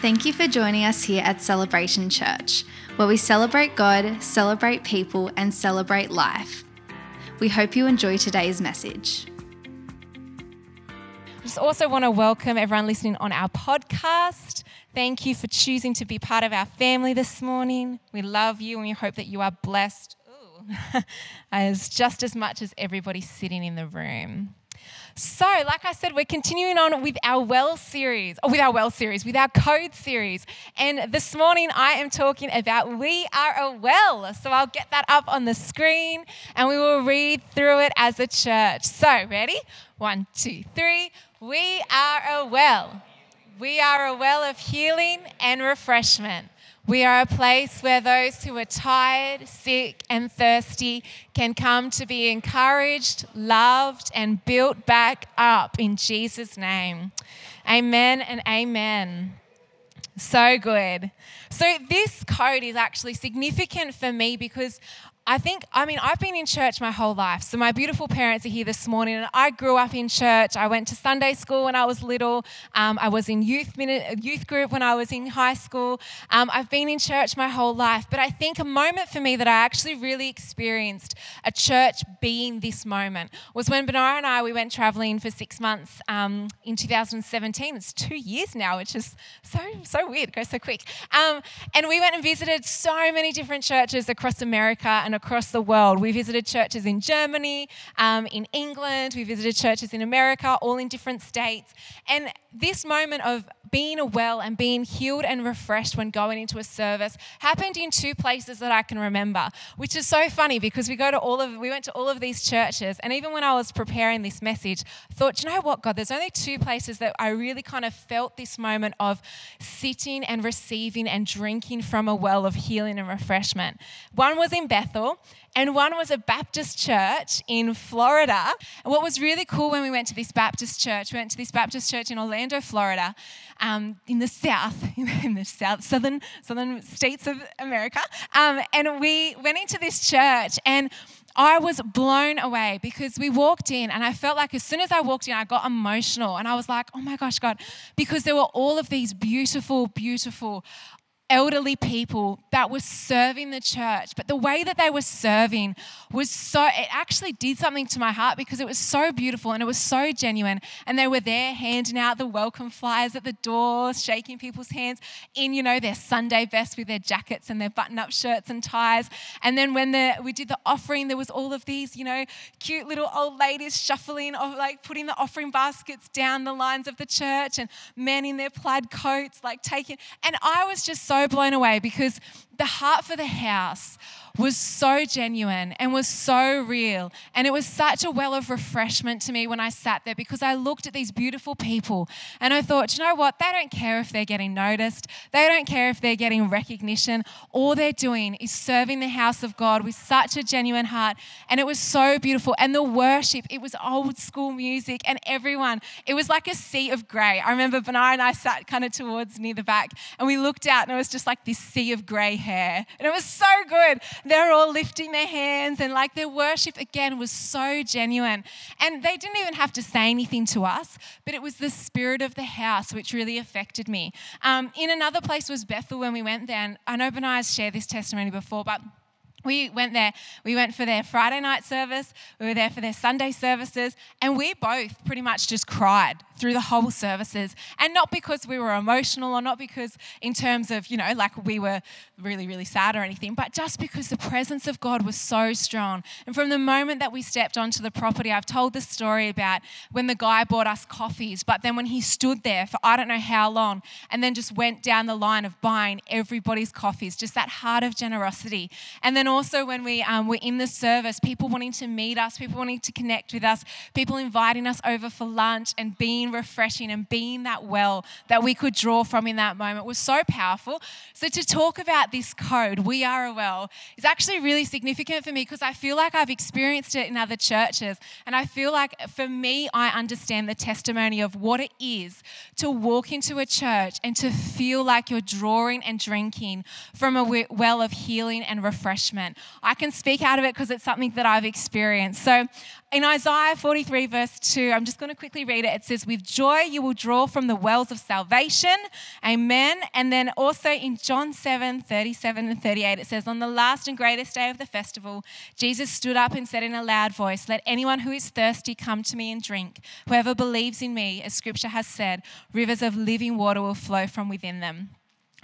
Thank you for joining us here at Celebration Church, where we celebrate God, celebrate people, and celebrate life. We hope you enjoy today's message. I just also want to welcome everyone listening on our podcast. Thank you for choosing to be part of our family this morning. We love you and we hope that you are blessed as just as much as everybody sitting in the room. So, like I said, we're continuing on with our Well series, or with our Well series, with our Code series. And this morning I am talking about We Are a Well. So, I'll get that up on the screen and we will read through it as a church. So, ready? One, two, three. We are a well. We are a well of healing and refreshment. We are a place where those who are tired, sick, and thirsty can come to be encouraged, loved, and built back up in Jesus' name. Amen and amen. So good. So, this code is actually significant for me because I think, I mean, I've been in church my whole life. So my beautiful parents are here this morning, and I grew up in church. I went to Sunday school when I was little. Um, I was in youth youth group when I was in high school. Um, I've been in church my whole life. But I think a moment for me that I actually really experienced a church being this moment was when Bernard and I we went traveling for six months um, in 2017. It's two years now, which is so so weird. It goes so quick. Um, and we went and visited so many different churches across America and across the world. We visited churches in Germany, um, in England, we visited churches in America, all in different states. And this moment of being a well and being healed and refreshed when going into a service happened in two places that I can remember, which is so funny because we go to all of we went to all of these churches, and even when I was preparing this message, I thought, you know what, God, there's only two places that I really kind of felt this moment of sitting and receiving and drinking from a well of healing and refreshment. One was in Bethel and one was a Baptist church in Florida. And what was really cool when we went to this Baptist church, we went to this Baptist church in Orlando, Florida, um, in the south, in the south, southern, southern states of America. Um, and we went into this church and I was blown away because we walked in and I felt like as soon as I walked in, I got emotional and I was like, oh my gosh, God, because there were all of these beautiful, beautiful elderly people that were serving the church. But the way that they were serving was so, it actually did something to my heart because it was so beautiful and it was so genuine. And they were there handing out the welcome flyers at the doors, shaking people's hands in, you know, their Sunday best with their jackets and their button up shirts and ties. And then when the, we did the offering, there was all of these, you know, cute little old ladies shuffling, of like putting the offering baskets down the lines of the church and men in their plaid coats, like taking, and I was just so blown away because the heart for the house was so genuine and was so real. And it was such a well of refreshment to me when I sat there because I looked at these beautiful people and I thought, you know what? They don't care if they're getting noticed, they don't care if they're getting recognition. All they're doing is serving the house of God with such a genuine heart. And it was so beautiful. And the worship, it was old school music, and everyone, it was like a sea of grey. I remember Bernard and I sat kind of towards near the back and we looked out and it was just like this sea of grey hair. And it was so good. They're all lifting their hands and like their worship again was so genuine. And they didn't even have to say anything to us, but it was the spirit of the house which really affected me. Um, in another place was Bethel when we went there. And I know Benai's shared this testimony before, but we went there. We went for their Friday night service. We were there for their Sunday services. And we both pretty much just cried through the whole services. And not because we were emotional or not because, in terms of, you know, like we were really, really sad or anything, but just because the presence of God was so strong. And from the moment that we stepped onto the property, I've told the story about when the guy bought us coffees, but then when he stood there for I don't know how long and then just went down the line of buying everybody's coffees, just that heart of generosity. And then also when we um, were in the service, people wanting to meet us, people wanting to connect with us, people inviting us over for lunch and being refreshing and being that well that we could draw from in that moment was so powerful. So, to talk about this code, we are a well, is actually really significant for me because I feel like I've experienced it in other churches. And I feel like for me, I understand the testimony of what it is to walk into a church and to feel like you're drawing and drinking from a well of healing and refreshment refreshment. I can speak out of it because it's something that I've experienced. So in Isaiah 43, verse 2, I'm just going to quickly read it. It says, With joy you will draw from the wells of salvation. Amen. And then also in John 7, 37 and 38, it says, On the last and greatest day of the festival, Jesus stood up and said in a loud voice, Let anyone who is thirsty come to me and drink. Whoever believes in me, as scripture has said, rivers of living water will flow from within them.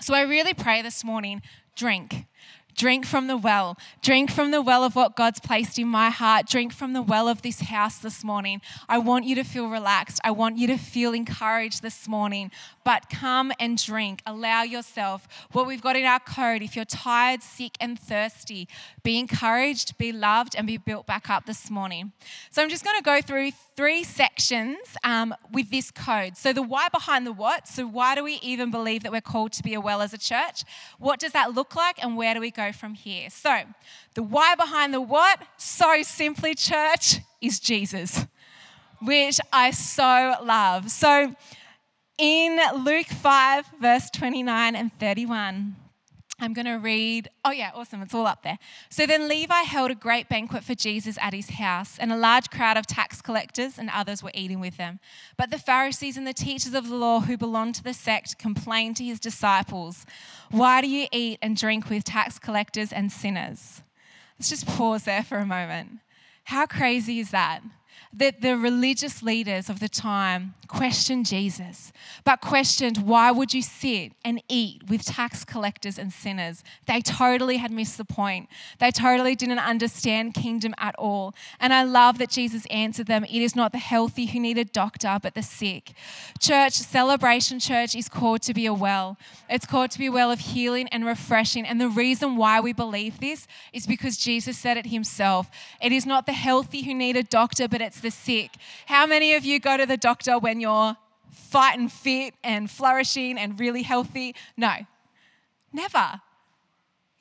So I really pray this morning drink. Drink from the well. Drink from the well of what God's placed in my heart. Drink from the well of this house this morning. I want you to feel relaxed. I want you to feel encouraged this morning. But come and drink. Allow yourself. What we've got in our code if you're tired, sick, and thirsty, be encouraged, be loved, and be built back up this morning. So I'm just going to go through three sections um, with this code. So the why behind the what. So, why do we even believe that we're called to be a well as a church? What does that look like, and where do we go? Go from here. So, the why behind the what, so simply, church, is Jesus, which I so love. So, in Luke 5, verse 29 and 31, I'm going to read. Oh, yeah, awesome. It's all up there. So then Levi held a great banquet for Jesus at his house, and a large crowd of tax collectors and others were eating with them. But the Pharisees and the teachers of the law who belonged to the sect complained to his disciples, Why do you eat and drink with tax collectors and sinners? Let's just pause there for a moment. How crazy is that? That the religious leaders of the time questioned Jesus, but questioned why would you sit and eat with tax collectors and sinners? They totally had missed the point. They totally didn't understand kingdom at all. And I love that Jesus answered them it is not the healthy who need a doctor, but the sick. Church, Celebration Church is called to be a well. It's called to be a well of healing and refreshing. And the reason why we believe this is because Jesus said it himself. It is not the healthy who need a doctor, but it's the sick. How many of you go to the doctor when you're fighting fit and flourishing and really healthy? No, never.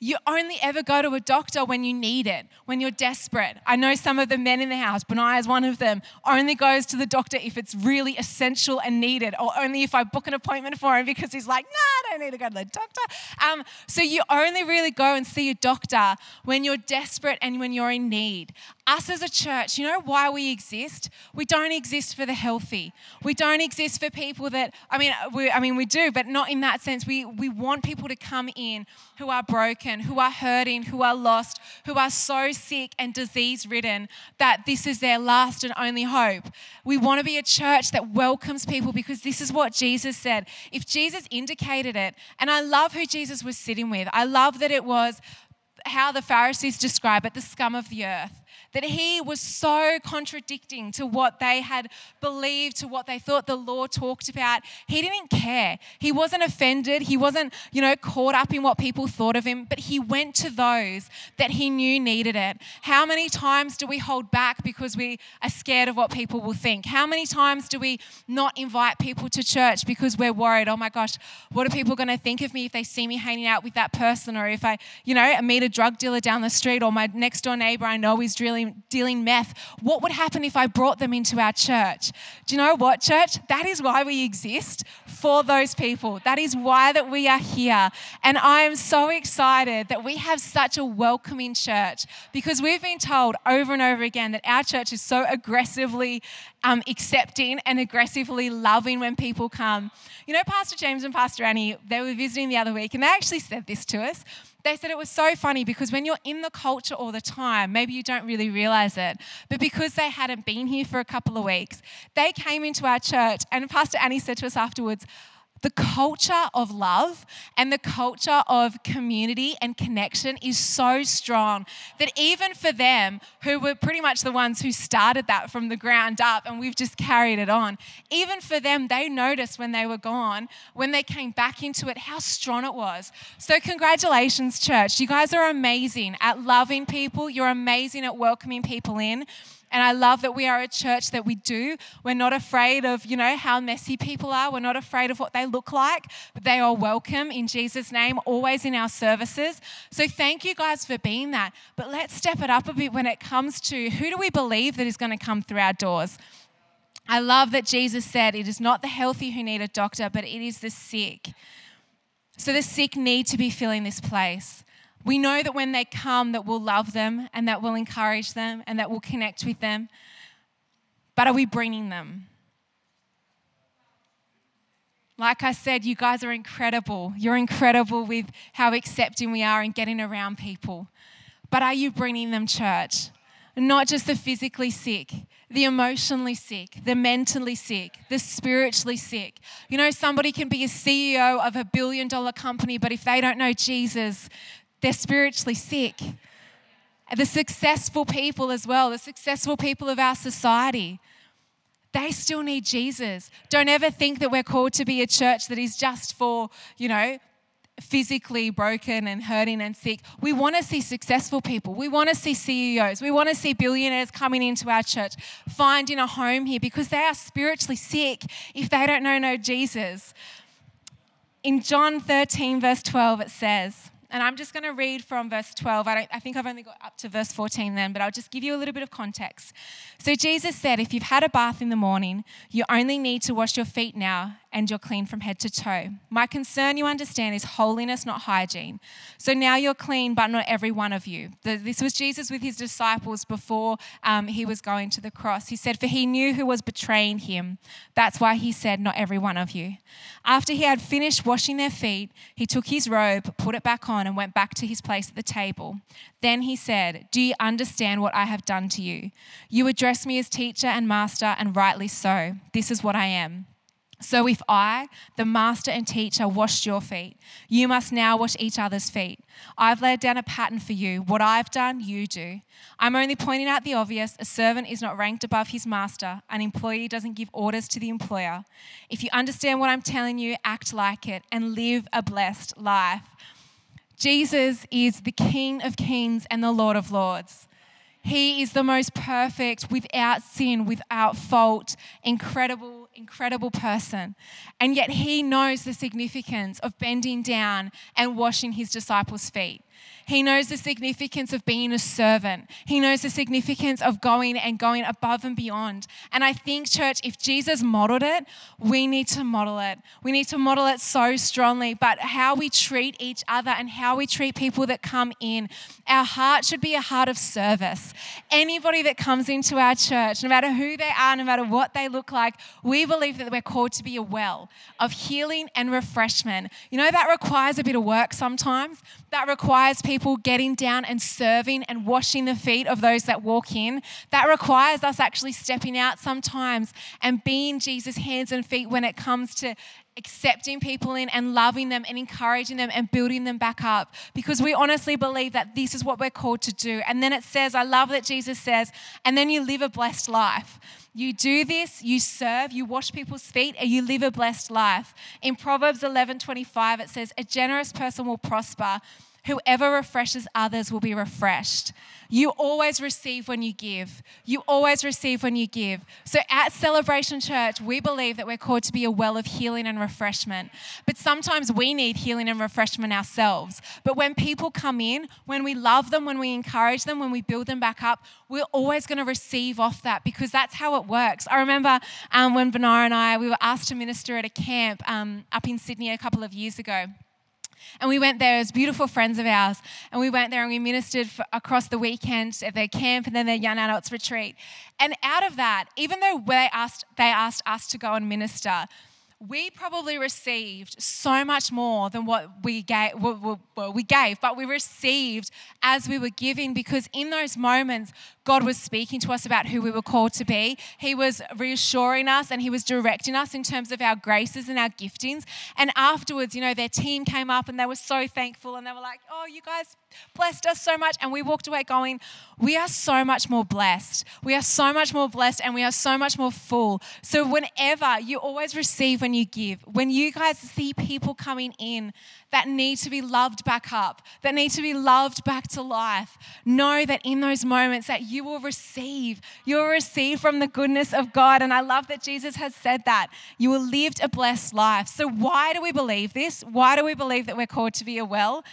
You only ever go to a doctor when you need it, when you're desperate. I know some of the men in the house, Benai is one of them, only goes to the doctor if it's really essential and needed, or only if I book an appointment for him because he's like, nah, I don't need to go to the doctor. Um, so you only really go and see a doctor when you're desperate and when you're in need. Us as a church, you know why we exist? We don't exist for the healthy. We don't exist for people that, I mean, we, I mean, we do, but not in that sense. We, we want people to come in who are broken, who are hurting, who are lost, who are so sick and disease ridden that this is their last and only hope. We want to be a church that welcomes people because this is what Jesus said. If Jesus indicated it, and I love who Jesus was sitting with, I love that it was how the Pharisees describe it the scum of the earth that he was so contradicting to what they had believed, to what they thought the law talked about. He didn't care. He wasn't offended. He wasn't, you know, caught up in what people thought of him, but he went to those that he knew needed it. How many times do we hold back because we are scared of what people will think? How many times do we not invite people to church because we're worried, oh my gosh, what are people going to think of me if they see me hanging out with that person or if I, you know, meet a drug dealer down the street or my next door neighbor I know is drilling dealing, dealing meth, what would happen if I brought them into our church? Do you know what, church? That is why we exist for those people. That is why that we are here. And I am so excited that we have such a welcoming church because we've been told over and over again that our church is so aggressively um, accepting and aggressively loving when people come. You know, Pastor James and Pastor Annie, they were visiting the other week and they actually said this to us they said it was so funny because when you're in the culture all the time, maybe you don't really realize it, but because they hadn't been here for a couple of weeks, they came into our church, and Pastor Annie said to us afterwards, the culture of love and the culture of community and connection is so strong that even for them, who were pretty much the ones who started that from the ground up and we've just carried it on, even for them, they noticed when they were gone, when they came back into it, how strong it was. So, congratulations, church. You guys are amazing at loving people, you're amazing at welcoming people in. And I love that we are a church that we do. We're not afraid of, you know, how messy people are. We're not afraid of what they look like, but they are welcome in Jesus' name, always in our services. So thank you guys for being that. But let's step it up a bit when it comes to who do we believe that is going to come through our doors? I love that Jesus said, It is not the healthy who need a doctor, but it is the sick. So the sick need to be filling this place. We know that when they come that we'll love them and that we'll encourage them and that we'll connect with them. But are we bringing them? Like I said, you guys are incredible. You're incredible with how accepting we are and getting around people. But are you bringing them church? Not just the physically sick, the emotionally sick, the mentally sick, the spiritually sick. You know, somebody can be a CEO of a billion dollar company, but if they don't know Jesus, they're spiritually sick. The successful people as well, the successful people of our society, they still need Jesus. Don't ever think that we're called to be a church that is just for, you know, physically broken and hurting and sick. We want to see successful people. We want to see CEOs. We want to see billionaires coming into our church, finding a home here because they are spiritually sick if they don't know no Jesus. In John 13, verse 12, it says, and I'm just going to read from verse 12. I, I, think I've only got up to verse 14 then, but I'll just give you a little bit of context. So Jesus said, If you've had a bath in the morning, you only need to wash your feet now and you're clean from head to toe. My concern, you understand, is holiness, not hygiene. So now you're clean, but not every one of you. This was Jesus with his disciples before um, he was going to the cross. He said, For he knew who was betraying him. That's why he said, Not every one of you. After he had finished washing their feet, he took his robe, put it back on, and went back to his place at the table. Then he said, Do you understand what I have done to you? You address me as teacher and master, and rightly so. This is what I am. So if I, the master and teacher, washed your feet, you must now wash each other's feet. I've laid down a pattern for you. What I've done, you do. I'm only pointing out the obvious. A servant is not ranked above his master. An employee doesn't give orders to the employer. If you understand what I'm telling you, act like it and live a blessed life. Jesus is the King of kings and the Lord of lords. He is the most perfect, without sin, without fault, incredible, incredible person. And yet he knows the significance of bending down and washing his disciples' feet. He knows the significance of being a servant. He knows the significance of going and going above and beyond. And I think, church, if Jesus modeled it, we need to model it. We need to model it so strongly. But how we treat each other and how we treat people that come in, our heart should be a heart of service. Anybody that comes into our church, no matter who they are, no matter what they look like, we believe that we're called to be a well of healing and refreshment. You know, that requires a bit of work sometimes. That requires people people getting down and serving and washing the feet of those that walk in. That requires us actually stepping out sometimes and being Jesus' hands and feet when it comes to accepting people in and loving them and encouraging them and building them back up because we honestly believe that this is what we're called to do. And then it says, I love that Jesus says, and then you live a blessed life. You do this, you serve, you wash people's feet, and you live a blessed life. In Proverbs 11 25, it says, A generous person will prosper Whoever refreshes others will be refreshed. You always receive when you give. You always receive when you give. So at Celebration Church, we believe that we're called to be a well of healing and refreshment. But sometimes we need healing and refreshment ourselves. But when people come in, when we love them, when we encourage them, when we build them back up, we're always going to receive off that because that's how it works. I remember um, when Benar and I, we were asked to minister at a camp um, up in Sydney a couple of years ago. And we went there as beautiful friends of ours. And we went there and we ministered for, across the weekend at their camp and then their young adults retreat. And out of that, even though they asked, they asked us to go and minister, we probably received so much more than what we gave, well, we gave, but we received as we were giving because in those moments, God was speaking to us about who we were called to be. He was reassuring us and He was directing us in terms of our graces and our giftings. And afterwards, you know, their team came up and they were so thankful and they were like, oh, you guys blessed us so much. And we walked away going, we are so much more blessed. We are so much more blessed and we are so much more full. So, whenever you always receive when you give, when you guys see people coming in that need to be loved back up, that need to be loved back to life, know that in those moments that you will receive, you will receive from the goodness of God. And I love that Jesus has said that. You will live a blessed life. So, why do we believe this? Why do we believe that we're called to be a well?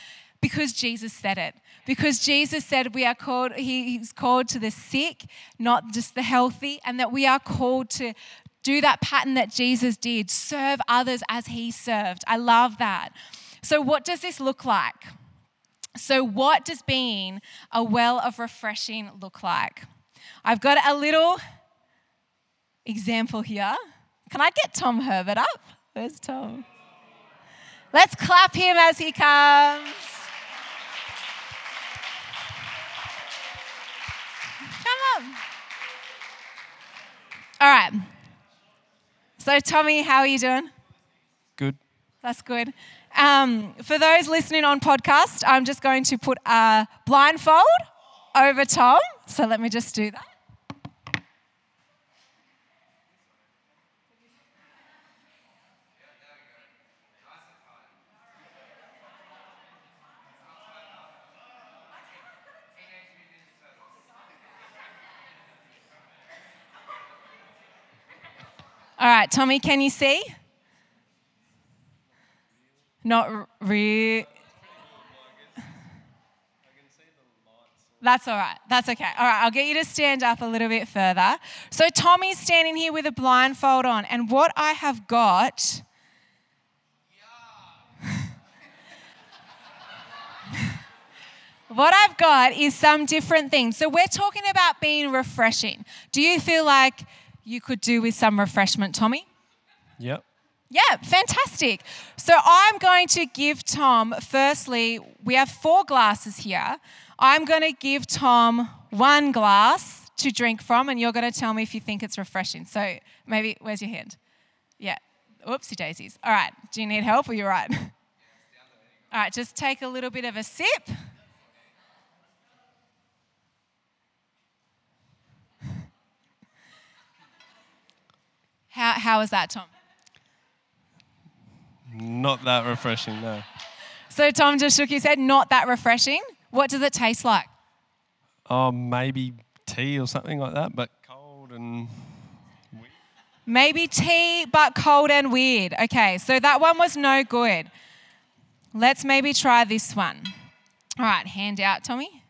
Because Jesus said it. Because Jesus said we are called, He's called to the sick, not just the healthy, and that we are called to do that pattern that Jesus did serve others as He served. I love that. So, what does this look like? So, what does being a well of refreshing look like? I've got a little example here. Can I get Tom Herbert up? Where's Tom? Let's clap him as he comes. Come on. All right. So, Tommy, how are you doing? Good. That's good. Um, for those listening on podcast, I'm just going to put a blindfold over Tom. So let me just do that. All right, Tommy, can you see? Not really. That's all right. That's okay. All right, I'll get you to stand up a little bit further. So, Tommy's standing here with a blindfold on, and what I have got. what I've got is some different things. So, we're talking about being refreshing. Do you feel like you could do with some refreshment, Tommy? Yep. Yeah, fantastic. So I'm going to give Tom, firstly, we have four glasses here. I'm going to give Tom one glass to drink from, and you're going to tell me if you think it's refreshing. So maybe, where's your hand? Yeah. Oopsie daisies. All right. Do you need help or you're right? All right, just take a little bit of a sip. How, how is that, Tom? Not that refreshing, no. So Tom just shook his head, not that refreshing. What does it taste like? Oh, maybe tea or something like that, but cold and weird. Maybe tea, but cold and weird. Okay, so that one was no good. Let's maybe try this one. All right, hand out, Tommy.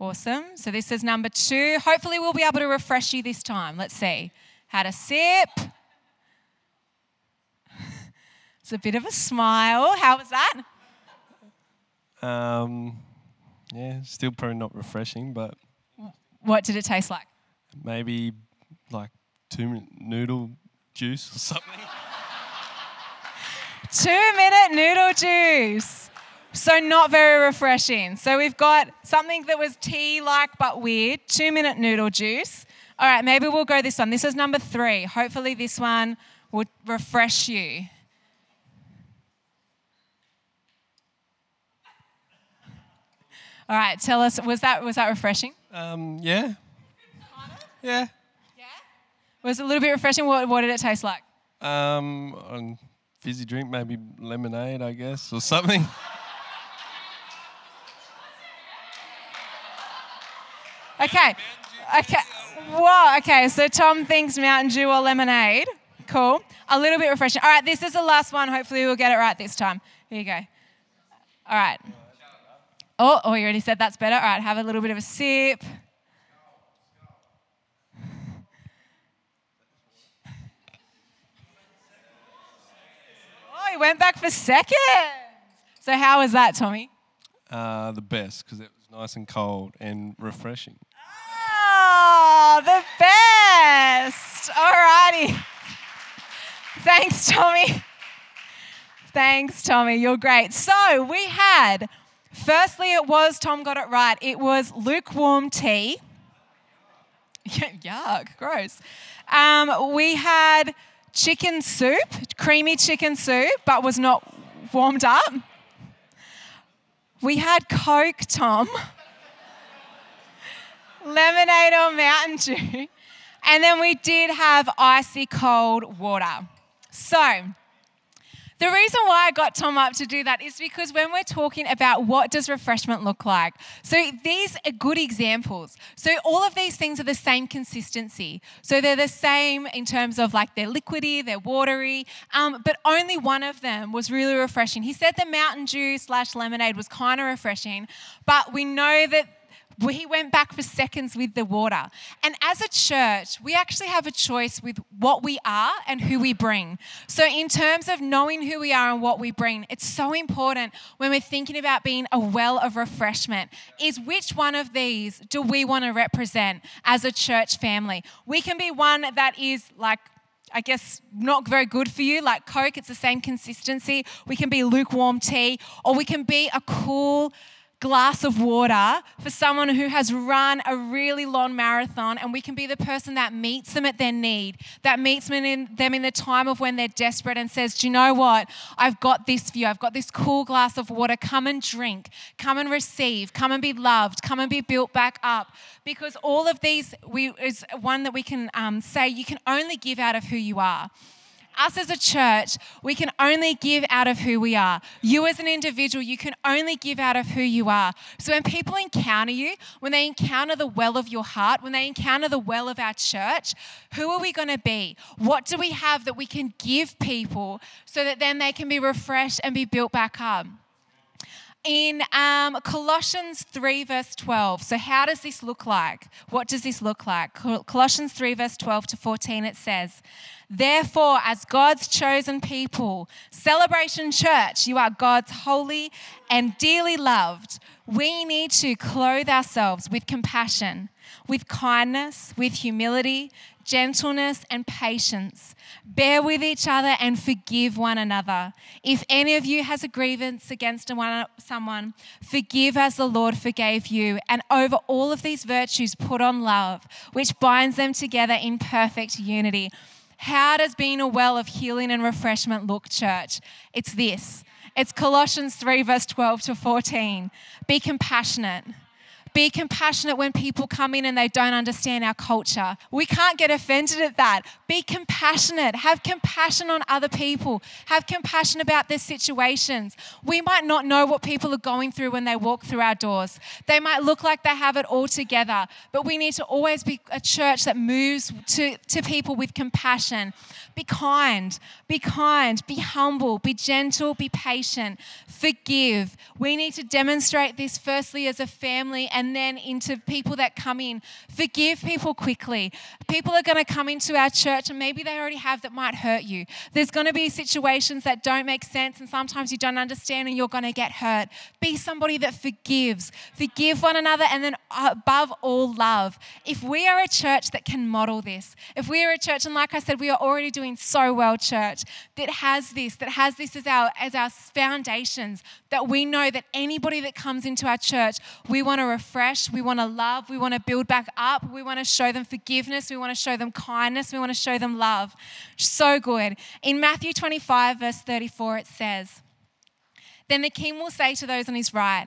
Awesome. So this is number two. Hopefully, we'll be able to refresh you this time. Let's see. Had a sip. It's a bit of a smile. How was that? Um, yeah, still probably not refreshing, but What did it taste like? maybe like two minute noodle juice or something. Two minute noodle juice. So, not very refreshing. So, we've got something that was tea like but weird, two minute noodle juice. All right, maybe we'll go this one. This is number three. Hopefully, this one will refresh you. All right, tell us, was that, was that refreshing? Um, yeah. Yeah. Yeah. Was it a little bit refreshing? What, what did it taste like? Um, on fizzy drink, maybe lemonade, I guess, or something. Okay. Okay. Whoa. Okay. So Tom thinks Mountain Dew or lemonade. Cool. A little bit refreshing. All right. This is the last one. Hopefully we'll get it right this time. Here you go. All right. Oh, oh, you already said that's better. All right. Have a little bit of a sip. Oh, he went back for second. So how was that, Tommy? Uh, the best because it was nice and cold and refreshing. Oh, the best. All righty. Thanks, Tommy. Thanks, Tommy. You're great. So we had, firstly, it was, Tom got it right, it was lukewarm tea. Yuck, gross. Um, we had chicken soup, creamy chicken soup, but was not warmed up. We had Coke, Tom lemonade or Mountain Dew. And then we did have icy cold water. So, the reason why I got Tom up to do that is because when we're talking about what does refreshment look like, so these are good examples. So all of these things are the same consistency. So they're the same in terms of like they're liquidy, they're watery, um, but only one of them was really refreshing. He said the Mountain Dew slash lemonade was kind of refreshing, but we know that he went back for seconds with the water. And as a church, we actually have a choice with what we are and who we bring. So, in terms of knowing who we are and what we bring, it's so important when we're thinking about being a well of refreshment is which one of these do we want to represent as a church family? We can be one that is like I guess, not very good for you, like Coke, it's the same consistency. We can be lukewarm tea, or we can be a cool, glass of water for someone who has run a really long marathon, and we can be the person that meets them at their need, that meets them in, them in the time of when they're desperate and says, Do you know what? I've got this for you. I've got this cool glass of water. Come and drink. Come and receive. Come and be loved. Come and be built back up. Because all of these we, is one that we can um, say you can only give out of who you are us as a church, we can only give out of who we are. You as an individual, you can only give out of who you are. So when people encounter you, when they encounter the well of your heart, when they encounter the well of our church, who are we going to be? What do we have that we can give people so that then they can be refreshed and be built back up? In um, Colossians 3, verse 12. So, how does this look like? What does this look like? Colossians 3, verse 12 to 14, it says, Therefore, as God's chosen people, Celebration Church, you are God's holy and dearly loved. We need to clothe ourselves with compassion, with kindness, with humility, gentleness, and patience. Bear with each other and forgive one another. If any of you has a grievance against someone, forgive as the Lord forgave you. And over all of these virtues, put on love, which binds them together in perfect unity. How does being a well of healing and refreshment look, church? It's this. It's Colossians 3, verse 12 to 14. Be compassionate be compassionate when people come in and they don't understand our culture. We can't get offended at that. Be compassionate. Have compassion on other people. Have compassion about their situations. We might not know what people are going through when they walk through our doors. They might look like they have it all together, but we need to always be a church that moves to, to people with compassion. Be kind. Be kind. Be humble. Be gentle. Be patient. Forgive. We need to demonstrate this firstly as a family and then into people that come in. Forgive people quickly. People are going to come into our church and maybe they already have that might hurt you. There's going to be situations that don't make sense and sometimes you don't understand and you're going to get hurt. Be somebody that forgives. Forgive one another and then uh, above all, love. If we are a church that can model this, if we are a church, and like I said, we are already doing so well, church, that has this, that has this as our, as our foundations, that we know that anybody that comes into our church, we want to refresh, we want to love, we want to build back up, we want to show them forgiveness, we want to show them kindness, we want to show them love. So good. In Matthew 25, verse 34, it says, Then the king will say to those on his right,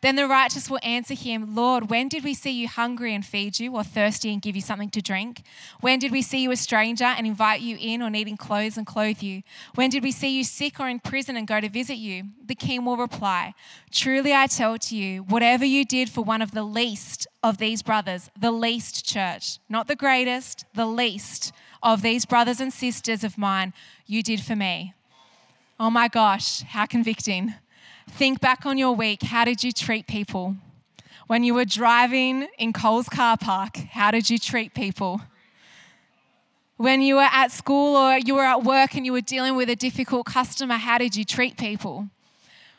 Then the righteous will answer him, Lord, when did we see you hungry and feed you, or thirsty and give you something to drink? When did we see you a stranger and invite you in, or needing clothes and clothe you? When did we see you sick or in prison and go to visit you? The king will reply, Truly I tell to you, whatever you did for one of the least of these brothers, the least church, not the greatest, the least of these brothers and sisters of mine, you did for me. Oh my gosh, how convicting. Think back on your week. How did you treat people? When you were driving in Coles car park, how did you treat people? When you were at school or you were at work and you were dealing with a difficult customer, how did you treat people?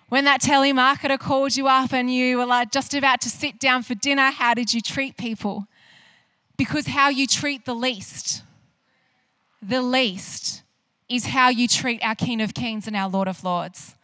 When that telemarketer called you up and you were like just about to sit down for dinner, how did you treat people? Because how you treat the least, the least is how you treat our King of Kings and our Lord of Lords.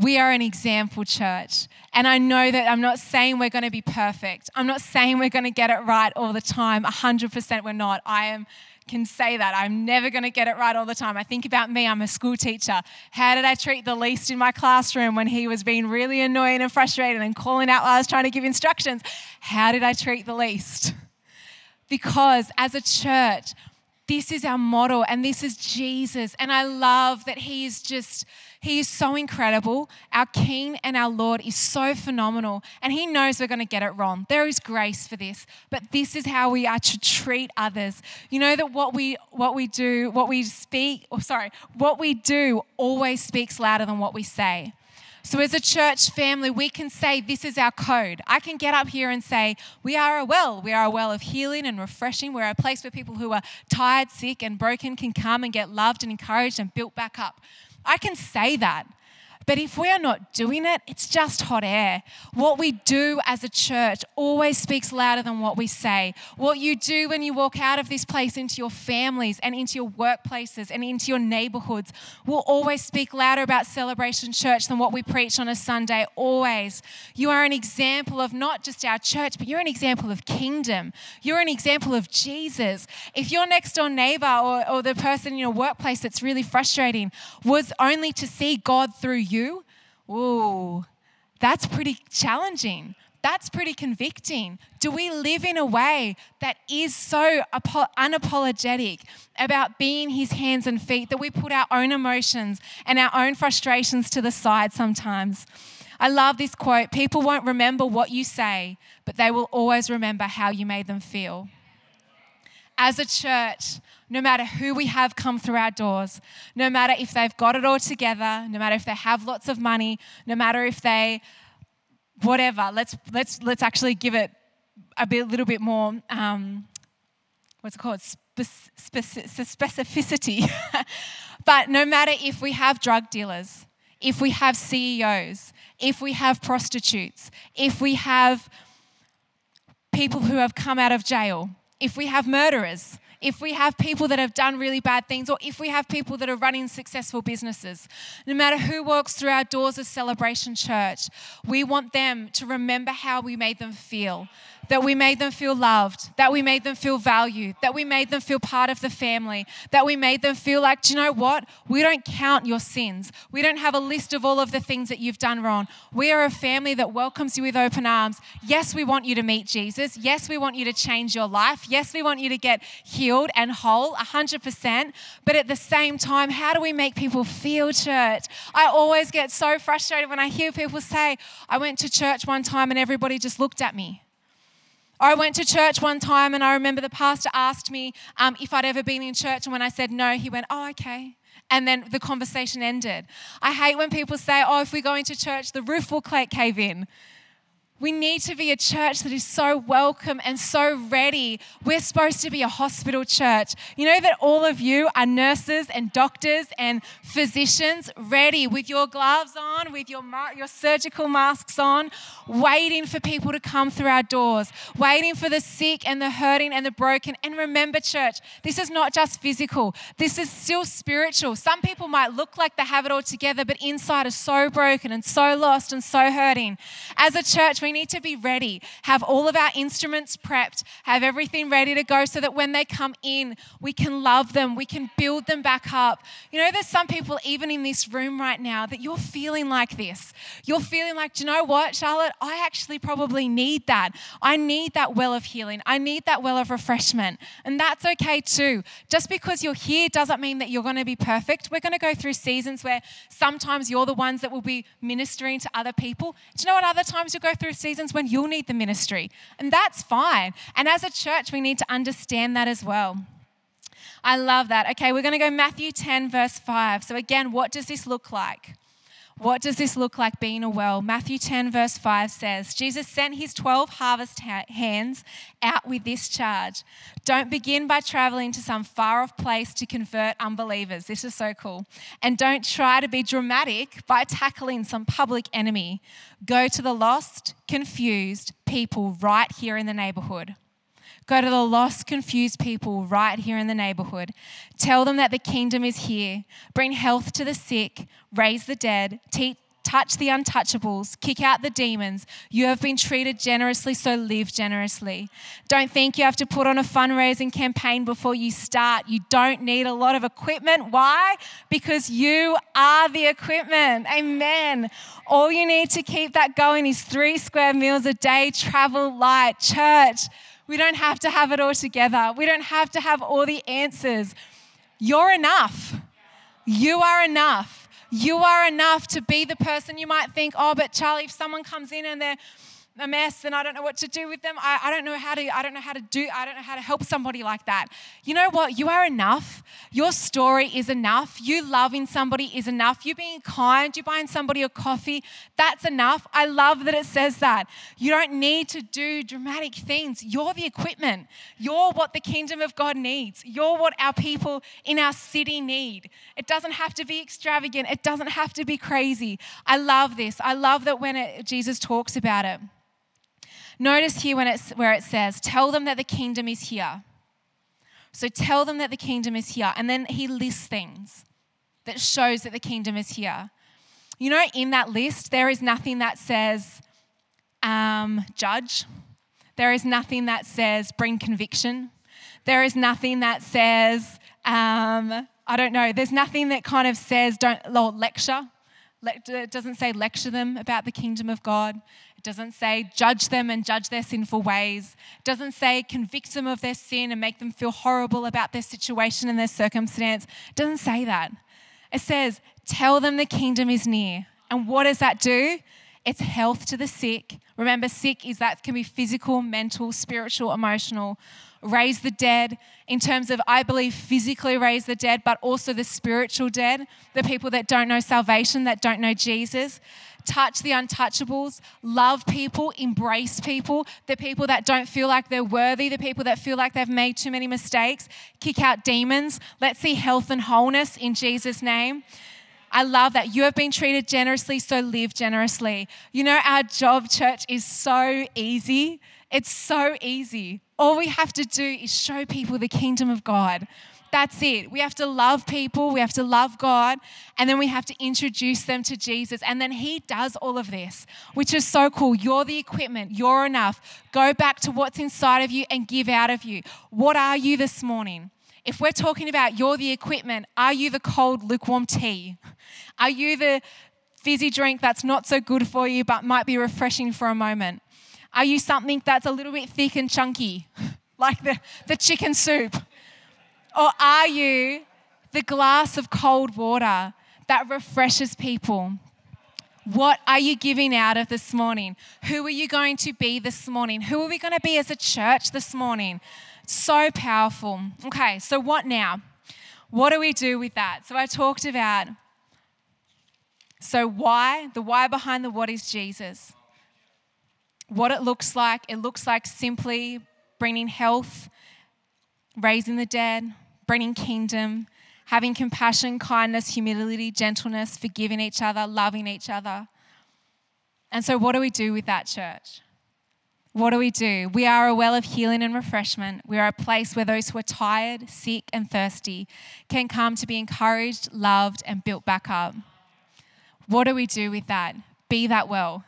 We are an example church. And I know that I'm not saying we're going to be perfect. I'm not saying we're going to get it right all the time. 100% we're not. I am can say that. I'm never going to get it right all the time. I think about me, I'm a school teacher. How did I treat the least in my classroom when he was being really annoying and frustrated and calling out while I was trying to give instructions? How did I treat the least? Because as a church, this is our model and this is Jesus. And I love that he is just, he is so incredible. Our King and our Lord is so phenomenal. And he knows we're going to get it wrong. There is grace for this. But this is how we are to treat others. You know that what we what we do, what we speak, or sorry, what we do always speaks louder than what we say. So, as a church family, we can say this is our code. I can get up here and say, We are a well. We are a well of healing and refreshing. We're a place where people who are tired, sick, and broken can come and get loved and encouraged and built back up. I can say that. But if we are not doing it, it's just hot air. What we do as a church always speaks louder than what we say. What you do when you walk out of this place into your families and into your workplaces and into your neighborhoods will always speak louder about Celebration Church than what we preach on a Sunday. Always. You are an example of not just our church, but you're an example of kingdom. You're an example of Jesus. If your next door neighbor or, or the person in your workplace that's really frustrating was only to see God through you, ooh, that's pretty challenging. That's pretty convicting. Do we live in a way that is so unapologetic about being his hands and feet that we put our own emotions and our own frustrations to the side sometimes? I love this quote People won't remember what you say, but they will always remember how you made them feel. As a church, no matter who we have come through our doors, no matter if they've got it all together, no matter if they have lots of money, no matter if they, whatever, let's, let's, let's actually give it a bit, little bit more, um, what's it called, specificity. but no matter if we have drug dealers, if we have CEOs, if we have prostitutes, if we have people who have come out of jail, if we have murderers, if we have people that have done really bad things, or if we have people that are running successful businesses, no matter who walks through our doors of Celebration Church, we want them to remember how we made them feel that we made them feel loved, that we made them feel valued, that we made them feel part of the family, that we made them feel like, do you know what? We don't count your sins. We don't have a list of all of the things that you've done wrong. We are a family that welcomes you with open arms. Yes, we want you to meet Jesus. Yes, we want you to change your life. Yes, we want you to get healed and whole 100%. But at the same time, how do we make people feel church? I always get so frustrated when I hear people say, I went to church one time and everybody just looked at me. I went to church one time and I remember the pastor asked me um, if I'd ever been in church. And when I said no, he went, Oh, okay. And then the conversation ended. I hate when people say, Oh, if we go into church, the roof will cave in. We need to be a church that is so welcome and so ready. We're supposed to be a hospital church. You know that all of you are nurses and doctors and physicians ready with your gloves on, with your, your surgical masks on, waiting for people to come through our doors, waiting for the sick and the hurting and the broken. And remember, church, this is not just physical, this is still spiritual. Some people might look like they have it all together, but inside are so broken and so lost and so hurting. As a church, we we need to be ready, have all of our instruments prepped, have everything ready to go so that when they come in, we can love them, we can build them back up. You know, there's some people, even in this room right now, that you're feeling like this. You're feeling like, do you know what, Charlotte? I actually probably need that. I need that well of healing. I need that well of refreshment. And that's okay too. Just because you're here doesn't mean that you're going to be perfect. We're going to go through seasons where sometimes you're the ones that will be ministering to other people. Do you know what? Other times you'll go through seasons when you'll need the ministry, and that's fine. And as a church, we need to understand that as well. I love that. Okay, we're going to go Matthew 10, verse 5. So, again, what does this look like? What does this look like being a well? Matthew 10, verse 5 says Jesus sent his 12 harvest hands out with this charge Don't begin by traveling to some far off place to convert unbelievers. This is so cool. And don't try to be dramatic by tackling some public enemy. Go to the lost, confused people right here in the neighborhood. Go to the lost, confused people right here in the neighborhood. Tell them that the kingdom is here. Bring health to the sick, raise the dead, teach touch the untouchables, kick out the demons. You have been treated generously, so live generously. Don't think you have to put on a fundraising campaign before you start. You don't need a lot of equipment. Why? Because you are the equipment. Amen. All you need to keep that going is three square meals a day, travel light, church. We don't have to have it all together. We don't have to have all the answers. You're enough. You are enough. You are enough to be the person you might think, oh, but Charlie, if someone comes in and they're a mess and I don't know what to do with them. I, I don't know how to, I don't know how to do, I don't know how to help somebody like that. You know what? You are enough. Your story is enough. You loving somebody is enough. You being kind, you buying somebody a coffee, that's enough. I love that it says that. You don't need to do dramatic things. You're the equipment. You're what the kingdom of God needs. You're what our people in our city need. It doesn't have to be extravagant. It doesn't have to be crazy. I love this. I love that when it, Jesus talks about it. Notice here when it's, where it says, Tell them that the kingdom is here. So tell them that the kingdom is here. And then he lists things that shows that the kingdom is here. You know, in that list, there is nothing that says um, judge. There is nothing that says bring conviction. There is nothing that says, um, I don't know, there's nothing that kind of says don't lecture. It doesn't say lecture them about the kingdom of God. It doesn't say judge them and judge their sinful ways. It doesn't say convict them of their sin and make them feel horrible about their situation and their circumstance. It doesn't say that. It says tell them the kingdom is near. And what does that do? It's health to the sick. Remember, sick is that can be physical, mental, spiritual, emotional. Raise the dead in terms of, I believe, physically raise the dead, but also the spiritual dead, the people that don't know salvation, that don't know Jesus touch the untouchables, love people, embrace people, the people that don't feel like they're worthy, the people that feel like they've made too many mistakes, kick out demons. Let's see health and wholeness in Jesus' name. I love that. You have been treated generously, so live generously. You know, our job, church, is so easy. It's so easy. All we have to do is show people the kingdom of God. That's it. We have to love people, we have to love God, and then we have to introduce them to Jesus. And then He does all of this, which is so cool. You're the equipment, you're enough. Go back to what's inside of you and give out of you. What are you this morning? If we're talking about you're the equipment, are you the cold, lukewarm tea? Are you the fizzy drink that's not so good for you but might be refreshing for a moment? Are you something that's a little bit thick and chunky, like the, the chicken soup? Or are you the glass of cold water that refreshes people? What are you giving out of this morning? Who are you going to be this morning? Who are we going to be as a church this morning? So powerful. Okay, so what now? What do we do with that? So I talked about so why, the why behind the what is Jesus. What it looks like, it looks like simply bringing health, raising the dead, bringing kingdom, having compassion, kindness, humility, gentleness, forgiving each other, loving each other. And so, what do we do with that, church? What do we do? We are a well of healing and refreshment. We are a place where those who are tired, sick, and thirsty can come to be encouraged, loved, and built back up. What do we do with that? Be that well.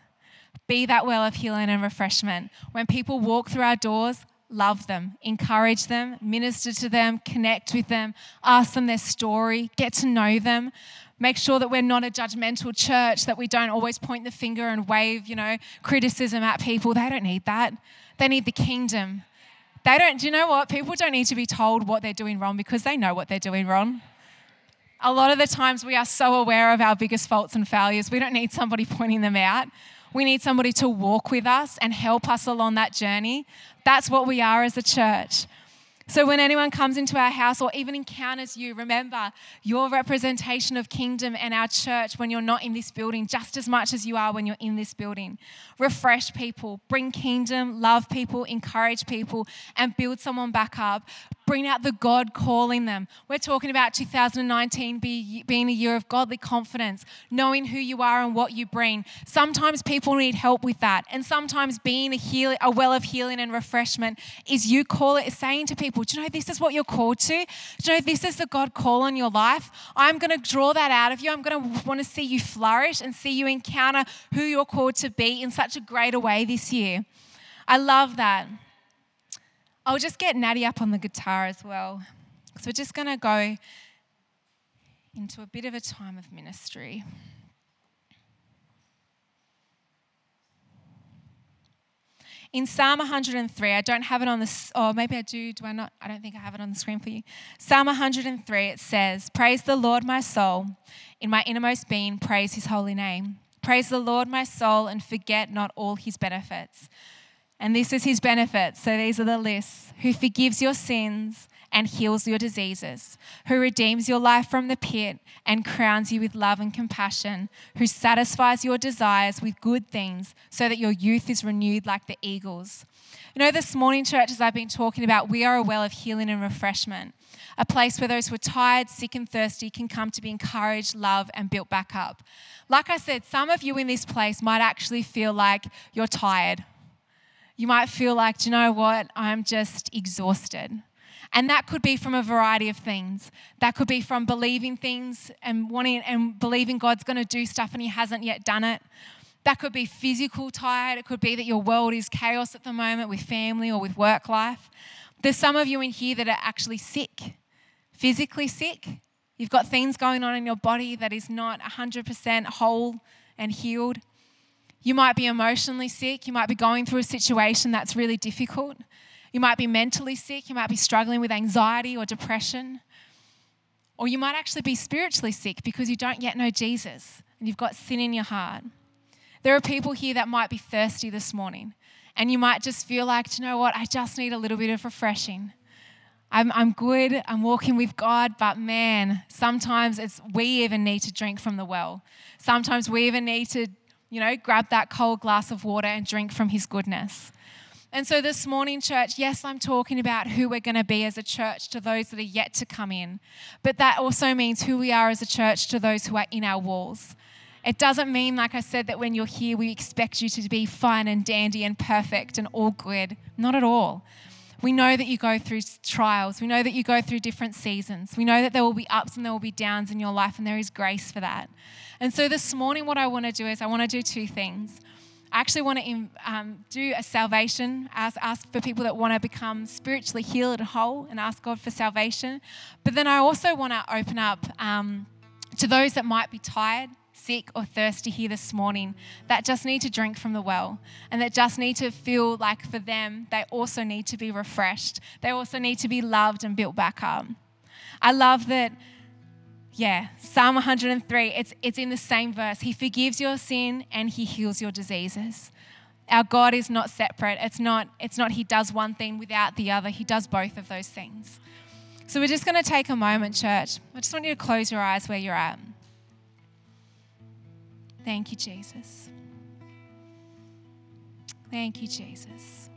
Be that well of healing and refreshment. When people walk through our doors, love them, encourage them, minister to them, connect with them, ask them their story, get to know them. Make sure that we're not a judgmental church, that we don't always point the finger and wave, you know, criticism at people. They don't need that. They need the kingdom. They don't, do you know what? People don't need to be told what they're doing wrong because they know what they're doing wrong. A lot of the times we are so aware of our biggest faults and failures, we don't need somebody pointing them out. We need somebody to walk with us and help us along that journey. That's what we are as a church. So when anyone comes into our house or even encounters you, remember your representation of kingdom and our church when you're not in this building, just as much as you are when you're in this building. Refresh people, bring kingdom, love people, encourage people, and build someone back up bring out the God calling them. We're talking about 2019 be, being a year of godly confidence, knowing who you are and what you bring. Sometimes people need help with that. And sometimes being a, heal, a well of healing and refreshment is you call it, saying to people, Do you know this is what you're called to? Do you know this is the God call on your life? I'm going to draw that out of you. I'm going to want to see you flourish and see you encounter who you're called to be in such a greater way this year. I love that. I'll just get Natty up on the guitar as well. So we're just going to go into a bit of a time of ministry. In Psalm 103, I don't have it on the, or oh, maybe I do, do I not? I don't think I have it on the screen for you. Psalm 103, it says, Praise the Lord, my soul. In my innermost being, praise his holy name. Praise the Lord, my soul, and forget not all his benefits. And this is his benefits. So these are the lists who forgives your sins and heals your diseases, who redeems your life from the pit and crowns you with love and compassion, who satisfies your desires with good things so that your youth is renewed like the eagles. You know, this morning, church, as I've been talking about, we are a well of healing and refreshment, a place where those who are tired, sick, and thirsty can come to be encouraged, loved, and built back up. Like I said, some of you in this place might actually feel like you're tired. You might feel like, do you know what? I'm just exhausted. And that could be from a variety of things. That could be from believing things and wanting and believing God's going to do stuff and He hasn't yet done it. That could be physical tired. It could be that your world is chaos at the moment with family or with work life. There's some of you in here that are actually sick, physically sick. You've got things going on in your body that is not 100% whole and healed. You might be emotionally sick. You might be going through a situation that's really difficult. You might be mentally sick. You might be struggling with anxiety or depression. Or you might actually be spiritually sick because you don't yet know Jesus and you've got sin in your heart. There are people here that might be thirsty this morning, and you might just feel like, you know what, I just need a little bit of refreshing. I'm, I'm good, I'm walking with God, but man, sometimes it's we even need to drink from the well. Sometimes we even need to, you know, grab that cold glass of water and drink from His goodness. And so this morning, church, yes, I'm talking about who we're going to be as a church to those that are yet to come in. But that also means who we are as a church to those who are in our walls. It doesn't mean, like I said, that when you're here, we expect you to be fine and dandy and perfect and all good. Not at all. We know that you go through trials. We know that you go through different seasons. We know that there will be ups and there will be downs in your life, and there is grace for that. And so this morning, what I want to do is I want to do two things. I actually want to um, do a salvation, ask, ask for people that want to become spiritually healed and whole and ask God for salvation. But then I also want to open up um, to those that might be tired, sick, or thirsty here this morning that just need to drink from the well and that just need to feel like for them, they also need to be refreshed. They also need to be loved and built back up. I love that yeah, Psalm 103, it's, it's in the same verse. He forgives your sin and he heals your diseases. Our God is not separate. It's not, it's not he does one thing without the other. He does both of those things. So we're just going to take a moment, church. I just want you to close your eyes where you're at. Thank you, Jesus. Thank you, Jesus.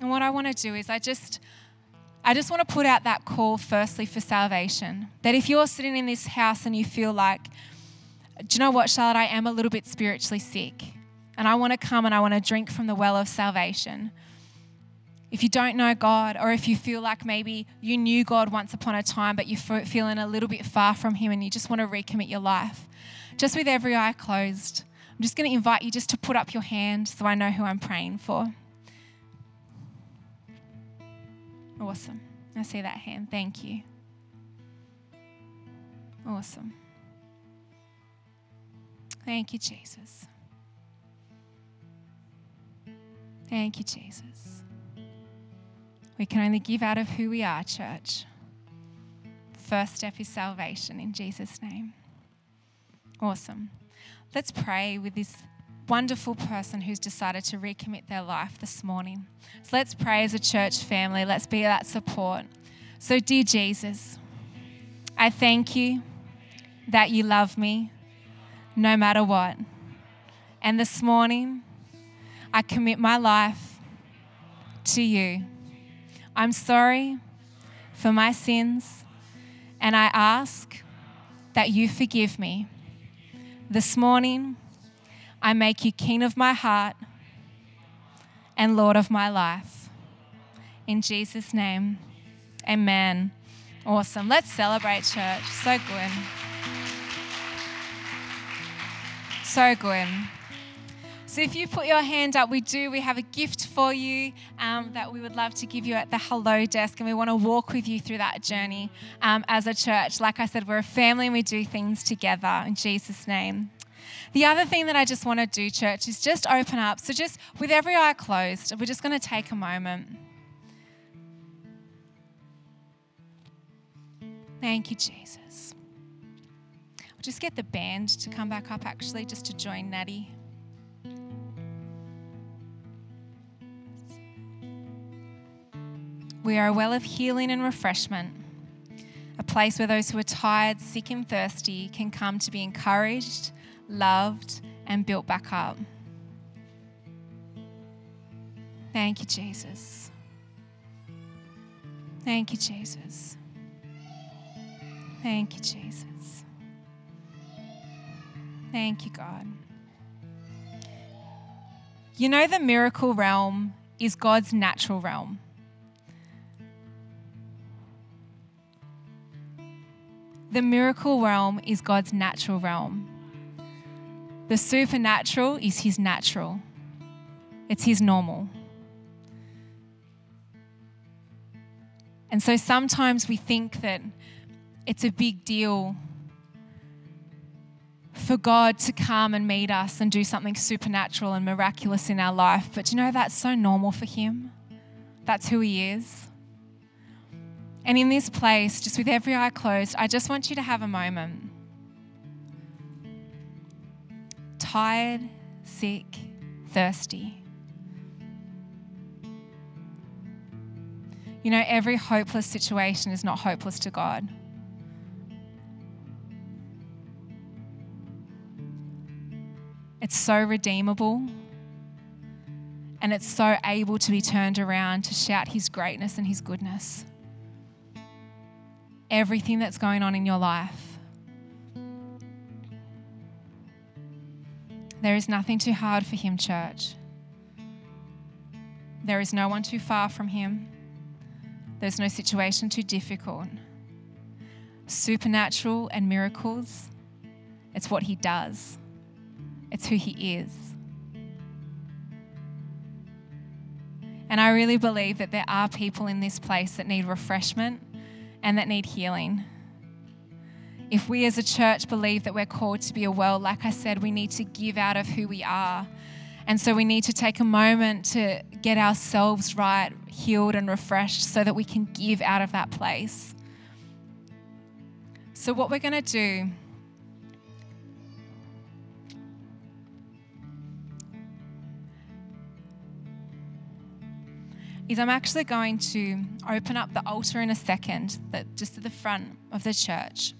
And what I want to do is I just I just want to put out that call firstly for salvation. That if you're sitting in this house and you feel like, do you know what, Charlotte, I am a little bit spiritually sick and I want to come and I want to drink from the well of salvation. If you don't know God, or if you feel like maybe you knew God once upon a time, but you're feeling a little bit far from Him and you just want to recommit your life, just with every eye closed, I'm just going to invite you just to put up your hand so I know who I'm praying for. Awesome. I see that hand. Thank you. Awesome. Thank you, Jesus. Thank you, Jesus. We can only give out of who we are, church. First step is salvation in Jesus' name. Awesome. Let's pray with this wonderful person who's decided to recommit their life this morning. So let's pray as a church family. Let's be that support. So, dear Jesus, I thank you that you love me no matter what. And this morning, I commit my life to you. I'm sorry for my sins, and I ask that you forgive me. This morning, I make you King of my heart and Lord of my life. In Jesus' name, amen. Awesome. Let's celebrate, church. So good. So good. So, if you put your hand up, we do. We have a gift for you um, that we would love to give you at the hello desk, and we want to walk with you through that journey um, as a church. Like I said, we're a family and we do things together in Jesus' name. The other thing that I just want to do, church, is just open up. So, just with every eye closed, we're just going to take a moment. Thank you, Jesus. We'll just get the band to come back up, actually, just to join Natty. We are a well of healing and refreshment, a place where those who are tired, sick, and thirsty can come to be encouraged, loved, and built back up. Thank you, Jesus. Thank you, Jesus. Thank you, Jesus. Thank you, God. You know, the miracle realm is God's natural realm. The miracle realm is God's natural realm. The supernatural is His natural, it's His normal. And so sometimes we think that it's a big deal for God to come and meet us and do something supernatural and miraculous in our life. But you know, that's so normal for Him. That's who He is. And in this place, just with every eye closed, I just want you to have a moment. Tired, sick, thirsty. You know, every hopeless situation is not hopeless to God. It's so redeemable and it's so able to be turned around to shout His greatness and His goodness everything that's going on in your life. There is nothing too hard for Him, church. There is no one too far from Him. There's no situation too difficult. Supernatural and miracles, it's what He does, it's who He is. And I really believe that there are people in this place that need refreshment and that need healing. If we as a church believe that we're called to be a well, like I said, we need to give out of who we are. And so we need to take a moment to get ourselves right, healed, and refreshed so that we can give out of that place. So, what we're going to do is I'm actually going to open up the altar in a second, that just at the front of the church.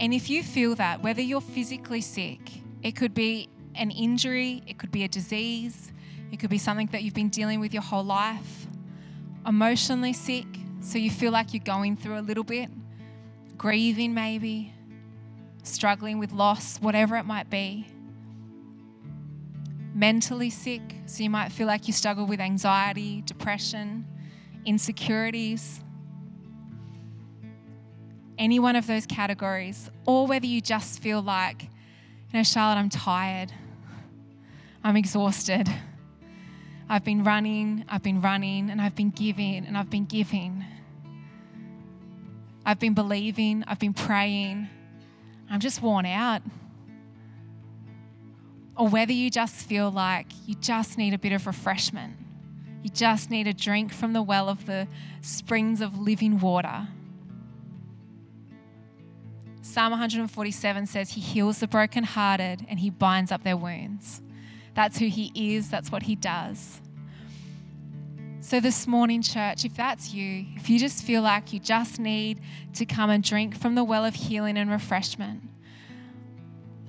And if you feel that, whether you're physically sick, it could be an injury, it could be a disease, it could be something that you've been dealing with your whole life, emotionally sick, so you feel like you're going through a little bit, grieving maybe, struggling with loss, whatever it might be mentally sick, so you might feel like you struggle with anxiety, depression, insecurities, any one of those categories, or whether you just feel like, you know, Charlotte, I'm tired, I'm exhausted. I've been running, I've been running, and I've been giving, and I've been giving. I've been believing, I've been praying. I'm just worn out or whether you just feel like you just need a bit of refreshment. You just need a drink from the well of the springs of living water. Psalm 147 says, He heals the brokenhearted and He binds up their wounds. That's who He is, that's what He does. So, this morning, church, if that's you, if you just feel like you just need to come and drink from the well of healing and refreshment,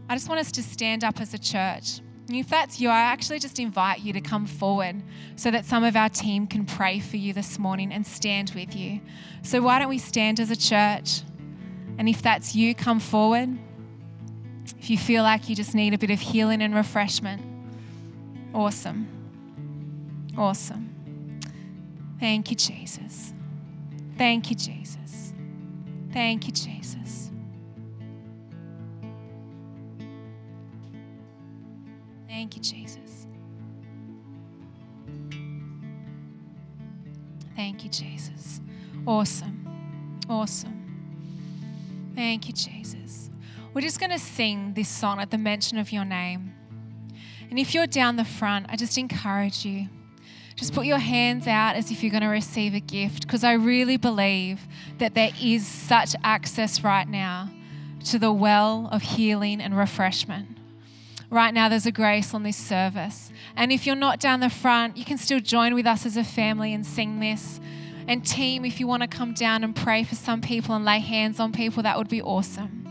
I just want us to stand up as a church. And if that's you, I actually just invite you to come forward so that some of our team can pray for you this morning and stand with you. So, why don't we stand as a church? And if that's you, come forward. If you feel like you just need a bit of healing and refreshment, awesome. Awesome. Thank you, Jesus. Thank you, Jesus. Thank you, Jesus. Thank you, Jesus. Thank you, Jesus. Awesome. Awesome. Thank you, Jesus. we're just going to sing this song at the mention of your name. And if you're down the front, I just encourage you. Just put your hands out as if you're going to receive a gift because I really believe that there is such access right now to the well of healing and refreshment. Right now, there's a grace on this service. And if you're not down the front, you can still join with us as a family and sing this. And, team, if you want to come down and pray for some people and lay hands on people, that would be awesome.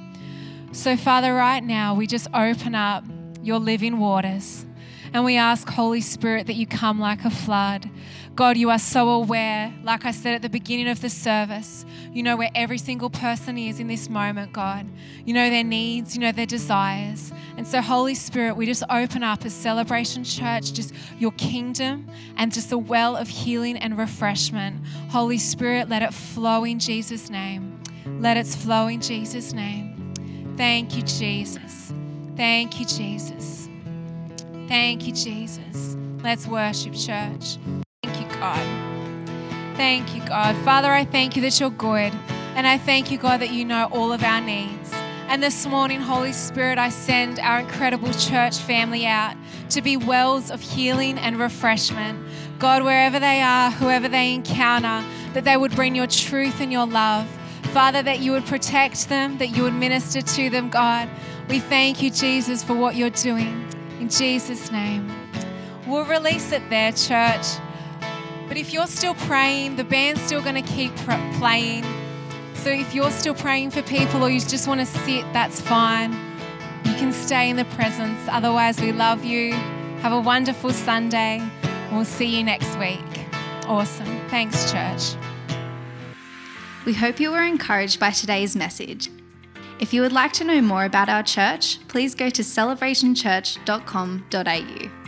So, Father, right now, we just open up your living waters. And we ask, Holy Spirit, that you come like a flood. God, you are so aware, like I said at the beginning of the service, you know where every single person is in this moment, God. You know their needs, you know their desires. And so, Holy Spirit, we just open up as Celebration Church, just your kingdom and just a well of healing and refreshment. Holy Spirit, let it flow in Jesus' name. Let it flow in Jesus' name. Thank you, Jesus. Thank you, Jesus. Thank you, Jesus. Let's worship, church. Thank you, God. Thank you, God. Father, I thank you that you're good. And I thank you, God, that you know all of our needs. And this morning, Holy Spirit, I send our incredible church family out to be wells of healing and refreshment. God, wherever they are, whoever they encounter, that they would bring your truth and your love Father, that you would protect them, that you would minister to them, God. We thank you, Jesus, for what you're doing. In Jesus' name. We'll release it there, church. But if you're still praying, the band's still going to keep playing. So if you're still praying for people or you just want to sit, that's fine. You can stay in the presence. Otherwise, we love you. Have a wonderful Sunday. We'll see you next week. Awesome. Thanks, church. We hope you were encouraged by today's message. If you would like to know more about our church, please go to celebrationchurch.com.au.